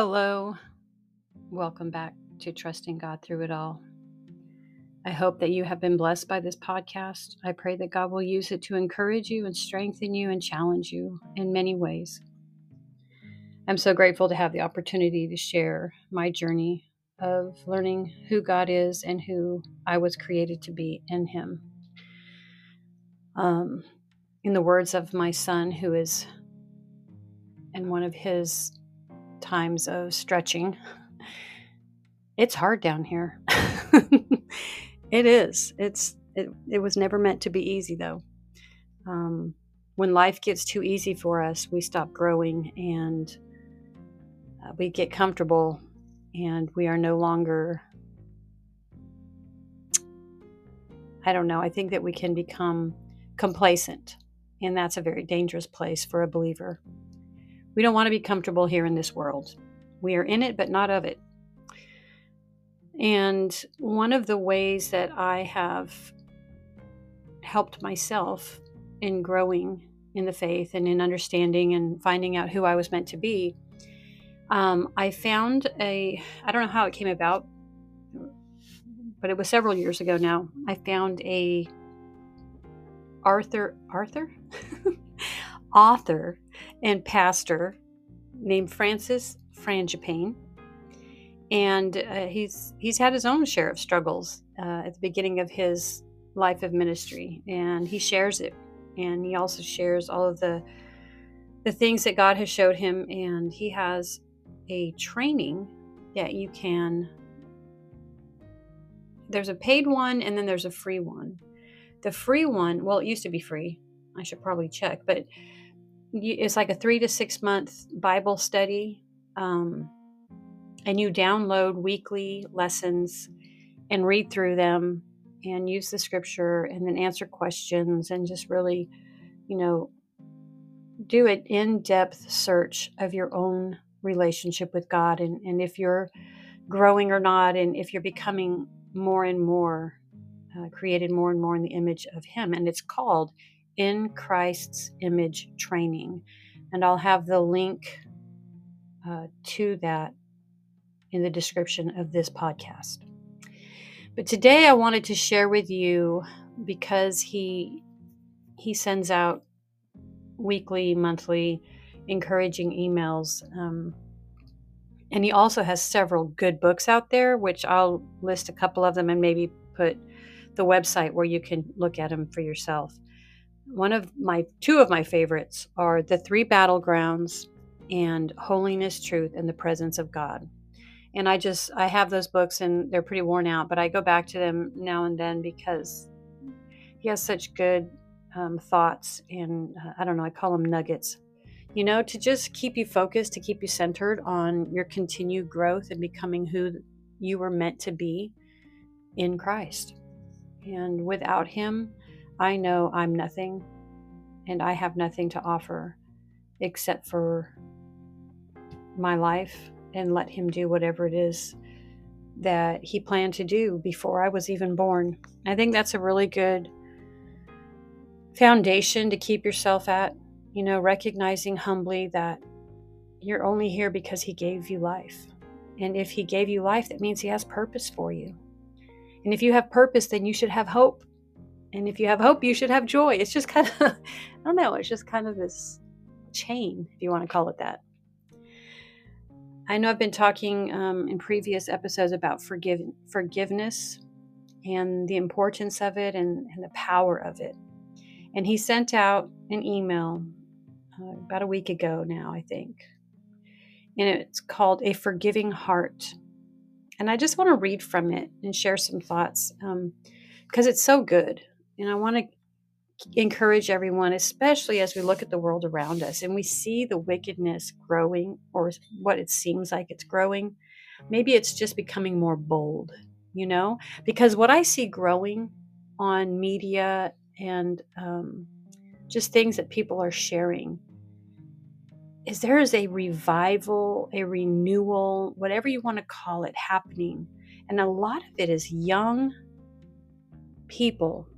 Hello. Welcome back to Trusting God Through It All. I hope that you have been blessed by this podcast. I pray that God will use it to encourage you and strengthen you and challenge you in many ways. I'm so grateful to have the opportunity to share my journey of learning who God is and who I was created to be in Him. Um, in the words of my son, who is in one of his times of stretching. It's hard down here. it is. It's it, it was never meant to be easy though. Um, when life gets too easy for us, we stop growing and uh, we get comfortable and we are no longer I don't know. I think that we can become complacent, and that's a very dangerous place for a believer. We don't want to be comfortable here in this world. We are in it, but not of it. And one of the ways that I have helped myself in growing in the faith and in understanding and finding out who I was meant to be, um, I found a, I don't know how it came about, but it was several years ago now. I found a Arthur, Arthur? author and pastor named Francis Frangipane. And uh, he's he's had his own share of struggles uh, at the beginning of his life of ministry, and he shares it. And he also shares all of the the things that God has showed him. And he has a training that you can. There's a paid one, and then there's a free one. The free one, well, it used to be free. I should probably check, but it's like a three to six month Bible study. Um, and you download weekly lessons and read through them and use the scripture and then answer questions and just really, you know, do an in depth search of your own relationship with God and, and if you're growing or not, and if you're becoming more and more uh, created more and more in the image of Him. And it's called in Christ's Image Training. And I'll have the link uh, to that in the description of this podcast. But today I wanted to share with you because he he sends out weekly, monthly, encouraging emails. Um, and he also has several good books out there, which I'll list a couple of them and maybe put the website where you can look at them for yourself one of my two of my favorites are the three battlegrounds and holiness truth and the presence of god. And i just i have those books and they're pretty worn out but i go back to them now and then because he has such good um, thoughts and uh, i don't know i call them nuggets you know to just keep you focused to keep you centered on your continued growth and becoming who you were meant to be in christ. And without him I know I'm nothing and I have nothing to offer except for my life and let Him do whatever it is that He planned to do before I was even born. I think that's a really good foundation to keep yourself at, you know, recognizing humbly that you're only here because He gave you life. And if He gave you life, that means He has purpose for you. And if you have purpose, then you should have hope and if you have hope, you should have joy. It's just kind of, I don't know, it's just kind of this chain, if you want to call it that. I know I've been talking um, in previous episodes about forgive, forgiveness and the importance of it and, and, the power of it. And he sent out an email uh, about a week ago now, I think. And it's called A Forgiving Heart. And I just want to read from it and share some thoughts because um, it's so good. And I want to encourage everyone, especially as we look at the world around us and we see the wickedness growing or what it seems like it's growing. Maybe it's just becoming more bold, you know? Because what I see growing on media and um, just things that people are sharing is there is a revival, a renewal, whatever you want to call it, happening. And a lot of it is young people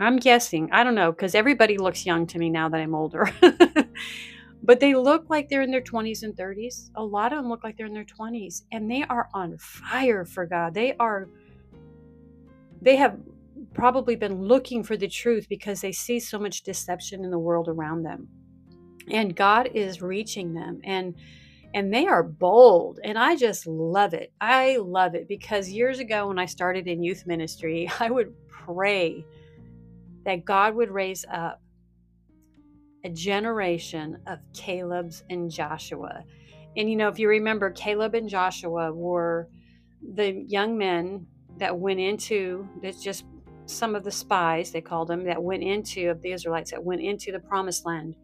I'm guessing. I don't know because everybody looks young to me now that I'm older. but they look like they're in their 20s and 30s. A lot of them look like they're in their 20s and they are on fire for God. They are they have probably been looking for the truth because they see so much deception in the world around them. And God is reaching them and and they are bold and I just love it. I love it because years ago when I started in youth ministry, I would pray that God would raise up a generation of Caleb's and Joshua. And you know, if you remember, Caleb and Joshua were the young men that went into that's just some of the spies they called them that went into of the Israelites that went into the promised land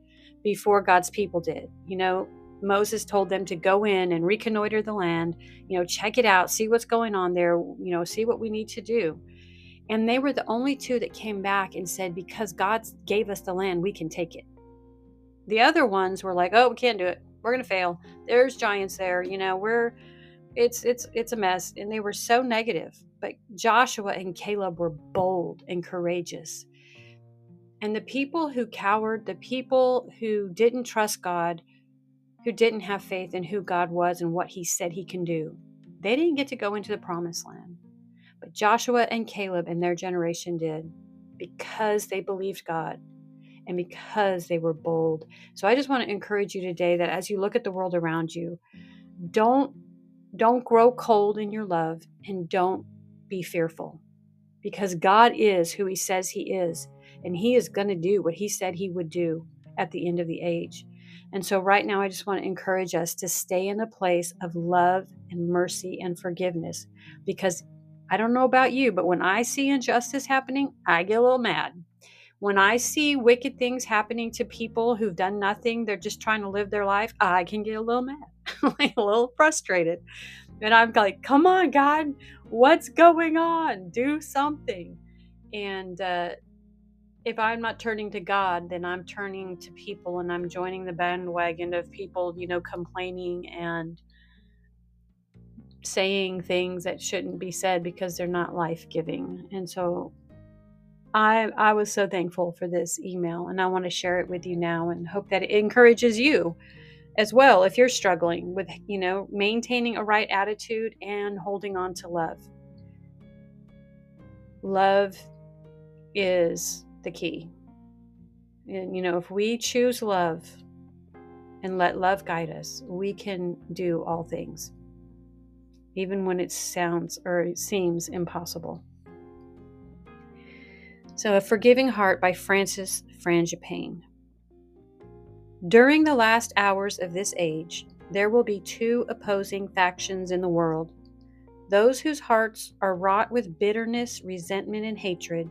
before God's people did. You know, Moses told them to go in and reconnoiter the land, you know, check it out, see what's going on there, you know, see what we need to do. And they were the only two that came back and said, because God gave us the land, we can take it. The other ones were like, oh, we can't do it. We're going to fail. There's giants there. You know, we're, it's, it's, it's a mess. And they were so negative. But Joshua and Caleb were bold and courageous. And the people who cowered, the people who didn't trust God, who didn't have faith in who God was and what he said he can do, they didn't get to go into the promised land. Joshua and Caleb and their generation did because they believed God and because they were bold. So I just want to encourage you today that as you look at the world around you, don't don't grow cold in your love and don't be fearful. Because God is who he says he is and he is going to do what he said he would do at the end of the age. And so right now I just want to encourage us to stay in a place of love and mercy and forgiveness because I don't know about you, but when I see injustice happening, I get a little mad. When I see wicked things happening to people who've done nothing, they're just trying to live their life, I can get a little mad, like a little frustrated. And I'm like, come on, God, what's going on? Do something. And uh, if I'm not turning to God, then I'm turning to people and I'm joining the bandwagon of people, you know, complaining and saying things that shouldn't be said because they're not life giving. And so I I was so thankful for this email and I want to share it with you now and hope that it encourages you as well if you're struggling with, you know, maintaining a right attitude and holding on to love. Love is the key. And you know, if we choose love and let love guide us, we can do all things. Even when it sounds or it seems impossible. So, A Forgiving Heart by Francis Frangipane. During the last hours of this age, there will be two opposing factions in the world those whose hearts are wrought with bitterness, resentment, and hatred,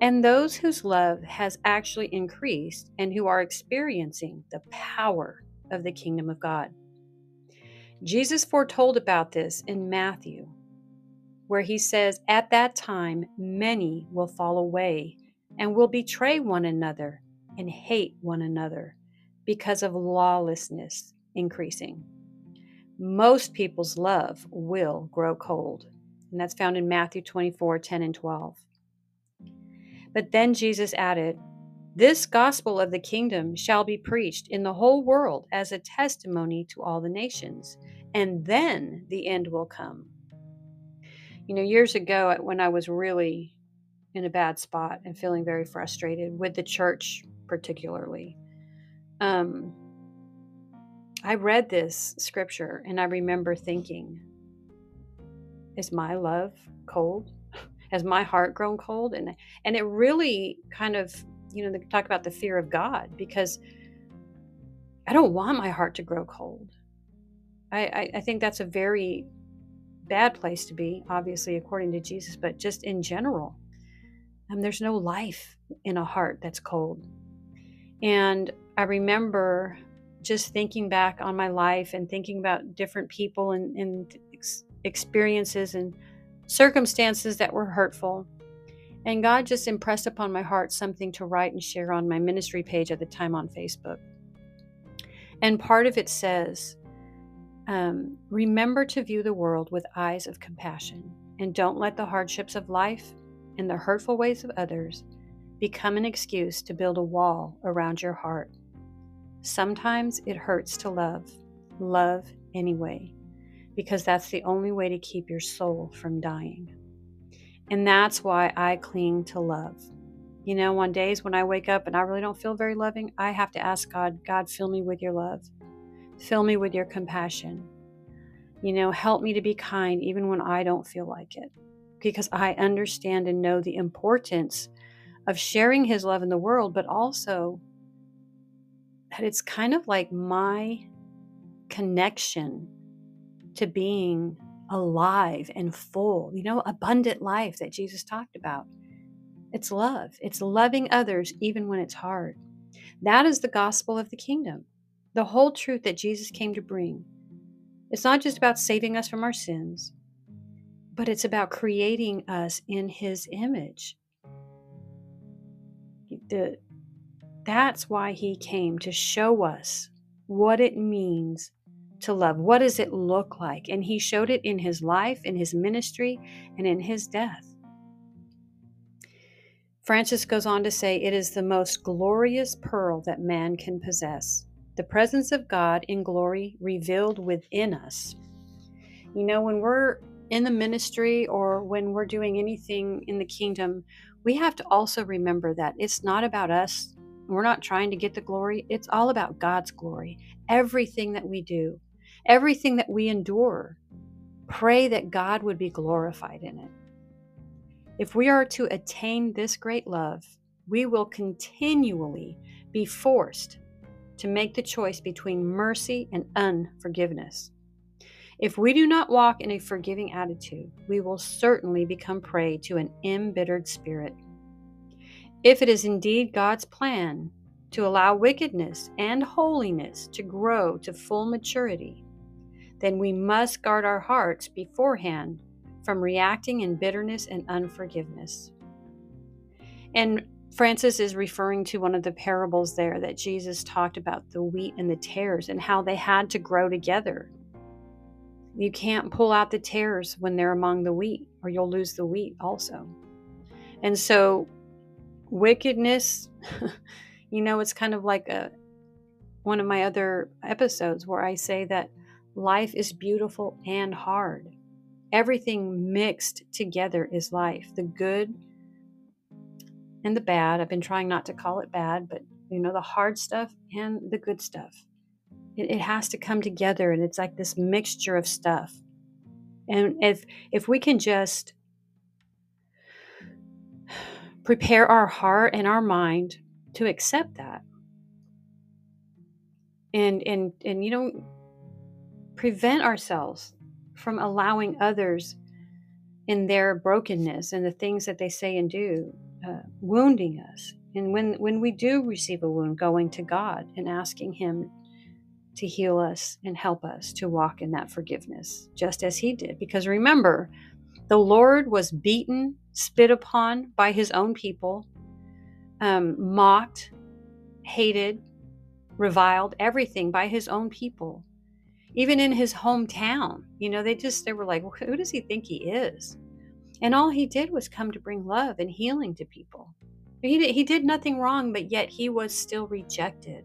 and those whose love has actually increased and who are experiencing the power of the kingdom of God. Jesus foretold about this in Matthew where he says, At that time, many will fall away and will betray one another and hate one another because of lawlessness increasing. Most people's love will grow cold. And that's found in Matthew 24 10 and 12. But then Jesus added, This gospel of the kingdom shall be preached in the whole world as a testimony to all the nations, and then the end will come. You know, years ago, when I was really in a bad spot and feeling very frustrated with the church, particularly, um, I read this scripture and I remember thinking, is my love cold? Has my heart grown cold? And and it really kind of, you know, they talk about the fear of God because I don't want my heart to grow cold. I, I, I think that's a very bad place to be, obviously, according to Jesus, but just in general. Um, there's no life in a heart that's cold. And I remember just thinking back on my life and thinking about different people and, and ex- experiences and circumstances that were hurtful. And God just impressed upon my heart something to write and share on my ministry page at the time on Facebook. And part of it says, um, remember to view the world with eyes of compassion and don't let the hardships of life and the hurtful ways of others become an excuse to build a wall around your heart. Sometimes it hurts to love. Love anyway, because that's the only way to keep your soul from dying. And that's why I cling to love. You know, on days when I wake up and I really don't feel very loving, I have to ask God, God, fill me with your love. Fill me with your compassion. You know, help me to be kind even when I don't feel like it. Because I understand and know the importance of sharing His love in the world, but also that it's kind of like my connection to being alive and full, you know, abundant life that Jesus talked about. It's love. It's loving others even when it's hard. That is the gospel of the kingdom, the whole truth that Jesus came to bring. It's not just about saving us from our sins, but it's about creating us in his image. The, that's why he came to show us what it means to love. What does it look like? And he showed it in his life, in his ministry, and in his death. Francis goes on to say, It is the most glorious pearl that man can possess. The presence of God in glory revealed within us. You know, when we're in the ministry or when we're doing anything in the kingdom, we have to also remember that it's not about us. We're not trying to get the glory. It's all about God's glory. Everything that we do, everything that we endure, pray that God would be glorified in it. If we are to attain this great love, we will continually be forced to make the choice between mercy and unforgiveness. If we do not walk in a forgiving attitude, we will certainly become prey to an embittered spirit. If it is indeed God's plan to allow wickedness and holiness to grow to full maturity, then we must guard our hearts beforehand from reacting in bitterness and unforgiveness. And Francis is referring to one of the parables there that Jesus talked about the wheat and the tares and how they had to grow together. You can't pull out the tares when they're among the wheat, or you'll lose the wheat also. And so, wickedness, you know, it's kind of like a one of my other episodes where I say that life is beautiful and hard everything mixed together is life the good and the bad. I've been trying not to call it bad, but you know, the hard stuff and the good stuff. It, it has to come together and it's like this mixture of stuff. And if if we can just prepare our heart and our mind to accept that and and and you know prevent ourselves from allowing others in their brokenness and the things that they say and do uh, wounding us. And when when we do receive a wound going to god and asking him to heal us and help us to walk in that forgiveness just as he did. Because remember the lord was beaten spit upon by his own people um, mocked hated reviled everything by his own people even in his hometown you know they just they were like well, who does he think he is? And all he did was come to bring love and healing to people. He did, he did nothing wrong but yet he was still rejected.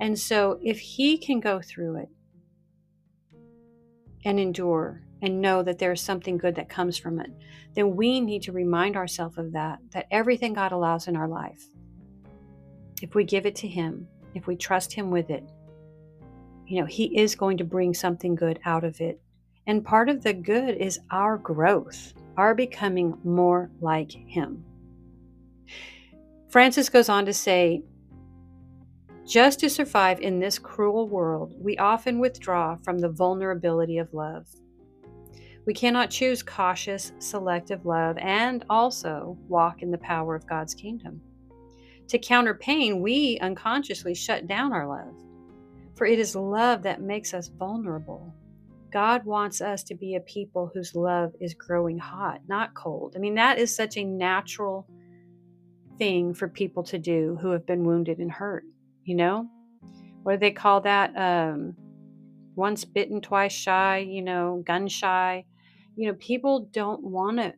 And so if he can go through it and endure and know that there's something good that comes from it then we need to remind ourselves of that that everything god allows in our life if we give it to him if we trust him with it you know, He is going to bring something good out of it. And part of the good is our growth, our becoming more like Him. Francis goes on to say, just to survive in this cruel world, we often withdraw from the vulnerability of love. We cannot choose cautious, selective love and also walk in the power of God's kingdom. To counter pain, we unconsciously shut down our love. For it is love that makes us vulnerable. God wants us to be a people whose love is growing hot, not cold. I mean, that is such a natural thing for people to do who have been wounded and hurt. You know, what do they call that? Um, once bitten, twice shy, you know, gun shy. You know, people don't want to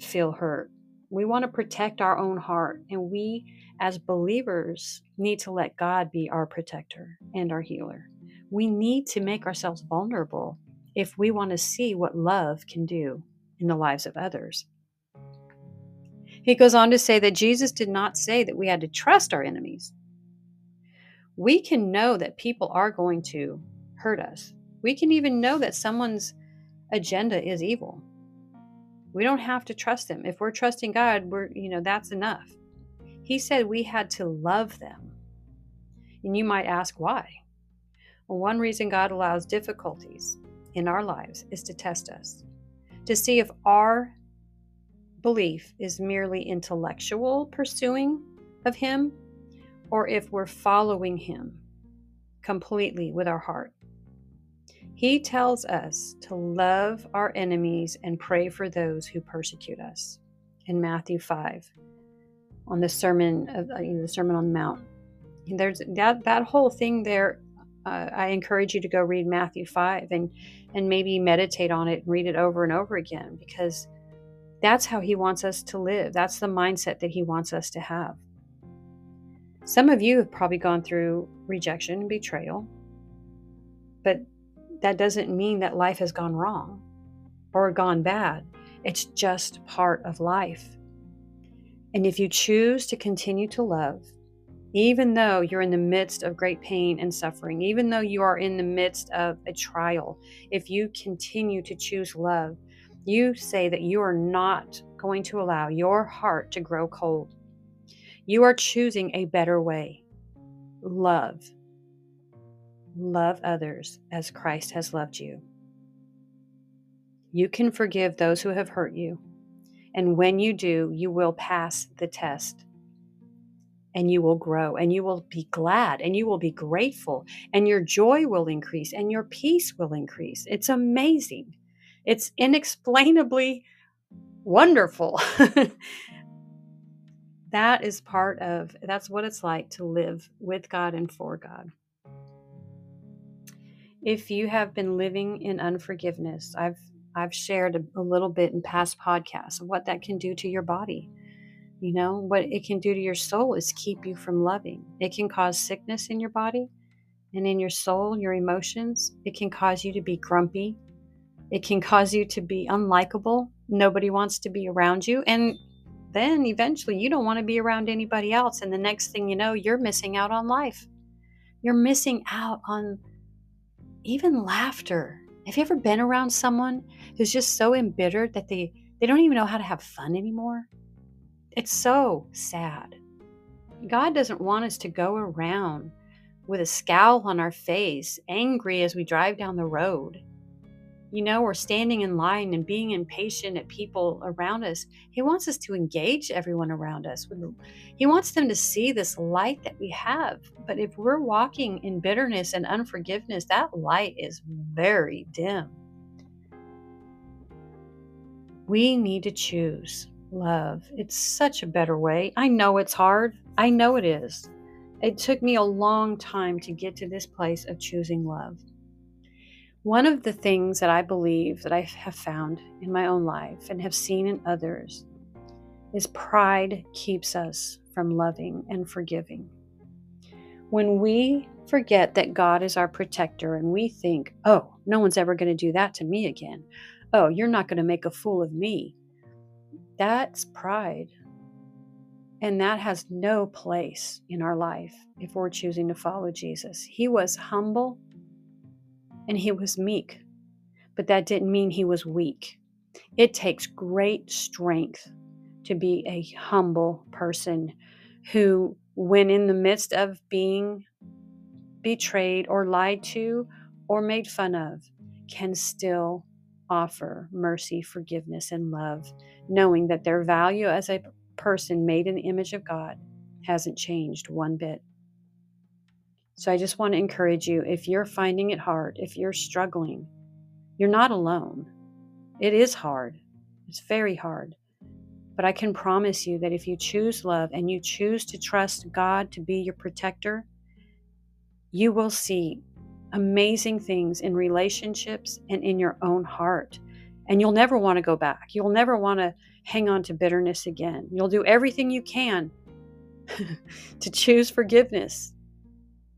feel hurt. We want to protect our own heart. And we, as believers, need to let God be our protector and our healer. We need to make ourselves vulnerable if we want to see what love can do in the lives of others. He goes on to say that Jesus did not say that we had to trust our enemies. We can know that people are going to hurt us. We can even know that someone's agenda is evil. We don't have to trust them. If we're trusting God, we're, you know, that's enough. He said we had to love them. And you might ask why. Well, one reason God allows difficulties in our lives is to test us, to see if our belief is merely intellectual pursuing of Him or if we're following Him completely with our heart. He tells us to love our enemies and pray for those who persecute us in Matthew 5 on the sermon of uh, the Sermon on the Mount. There's that that whole thing there. Uh, I encourage you to go read Matthew 5 and and maybe meditate on it and read it over and over again because that's how he wants us to live. That's the mindset that he wants us to have. Some of you have probably gone through rejection and betrayal, but that doesn't mean that life has gone wrong or gone bad. It's just part of life. And if you choose to continue to love, even though you're in the midst of great pain and suffering, even though you are in the midst of a trial, if you continue to choose love, you say that you are not going to allow your heart to grow cold. You are choosing a better way. Love. Love others as Christ has loved you. You can forgive those who have hurt you. And when you do, you will pass the test and you will grow and you will be glad and you will be grateful and your joy will increase and your peace will increase. It's amazing. It's inexplainably wonderful. that is part of that's what it's like to live with God and for God. If you have been living in unforgiveness, I've I've shared a, a little bit in past podcasts of what that can do to your body. You know, what it can do to your soul is keep you from loving. It can cause sickness in your body and in your soul, your emotions. It can cause you to be grumpy it can cause you to be unlikable. Nobody wants to be around you. And then eventually you don't want to be around anybody else. And the next thing you know, you're missing out on life. You're missing out on even laughter. Have you ever been around someone who's just so embittered that they, they don't even know how to have fun anymore? It's so sad. God doesn't want us to go around with a scowl on our face, angry as we drive down the road you know, or standing in line and being impatient at people around us. He wants us to engage everyone around us. Mm-hmm. He wants them to see this light that we have. But if we're walking in bitterness and unforgiveness, that light is very dim. We need to choose love. It's such a better way. I know it's hard. I know it is. It took me a long time to get to this place of choosing love. One of the things that I believe that I have found in my own life and have seen in others is pride keeps us from loving and forgiving. When we forget that God is our protector and we think, oh, no one's ever going to do that to me again. Oh, you're not going to make a fool of me. That's pride. And that has no place in our life if we're choosing to follow Jesus. He was humble and he was meek, but that didn't mean he was weak. It takes great strength to be a humble person who, when in the midst of being betrayed or lied to or made fun of, can still offer mercy, forgiveness, and love, knowing that their value as a person made in the image of God hasn't changed one bit. So I just want to encourage you if you're finding it hard, if you're struggling, you're not alone. It is hard, it's very hard. But I can promise you that if you choose love and you choose to trust God to be your protector, you will see amazing things in relationships and in your own heart. And you'll never want to go back. You'll never want to hang on to bitterness again. You'll do everything you can to choose forgiveness,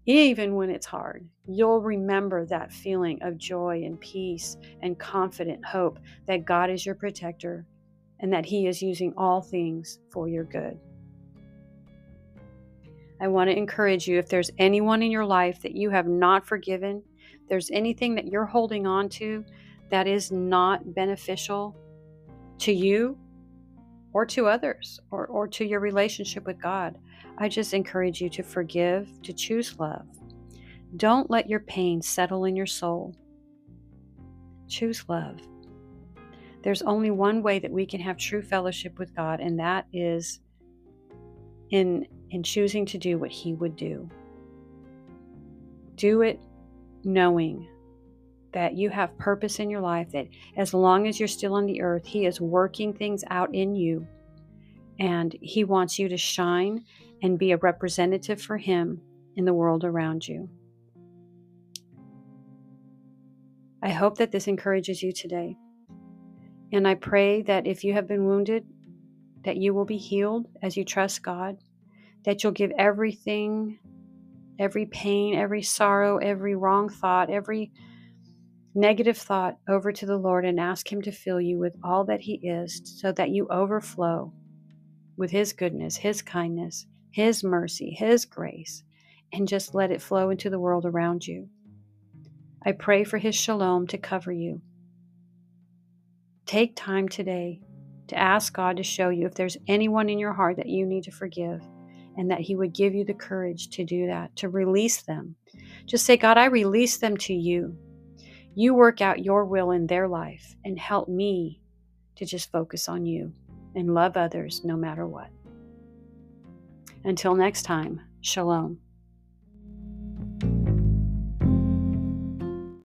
even when it's hard. You'll remember that feeling of joy and peace and confident hope that God is your protector and that He is using all things for your good. I want to encourage you if there's anyone in your life that you have not forgiven, there's anything that you're holding on to that is not beneficial to you or to others or, or to your relationship with God, I just encourage you to forgive, to choose love. Don't let your pain settle in your soul. Choose love. There's only one way that we can have true fellowship with God, and that is in, in choosing to do what He would do. Do it knowing that you have purpose in your life, that as long as you're still on the earth, He is working things out in you. And He wants you to shine and be a representative for Him in the world around you. I hope that this encourages you today. And I pray that if you have been wounded, that you will be healed as you trust God, that you'll give everything, every pain, every sorrow, every wrong thought, every negative thought over to the Lord and ask Him to fill you with all that He is so that you overflow with His goodness, His kindness, His mercy, His grace, and just let it flow into the world around you. I pray for His shalom to cover you. Take time today to ask God to show you if there's anyone in your heart that you need to forgive and that He would give you the courage to do that, to release them. Just say, God, I release them to you. You work out your will in their life and help me to just focus on you and love others no matter what. Until next time, shalom.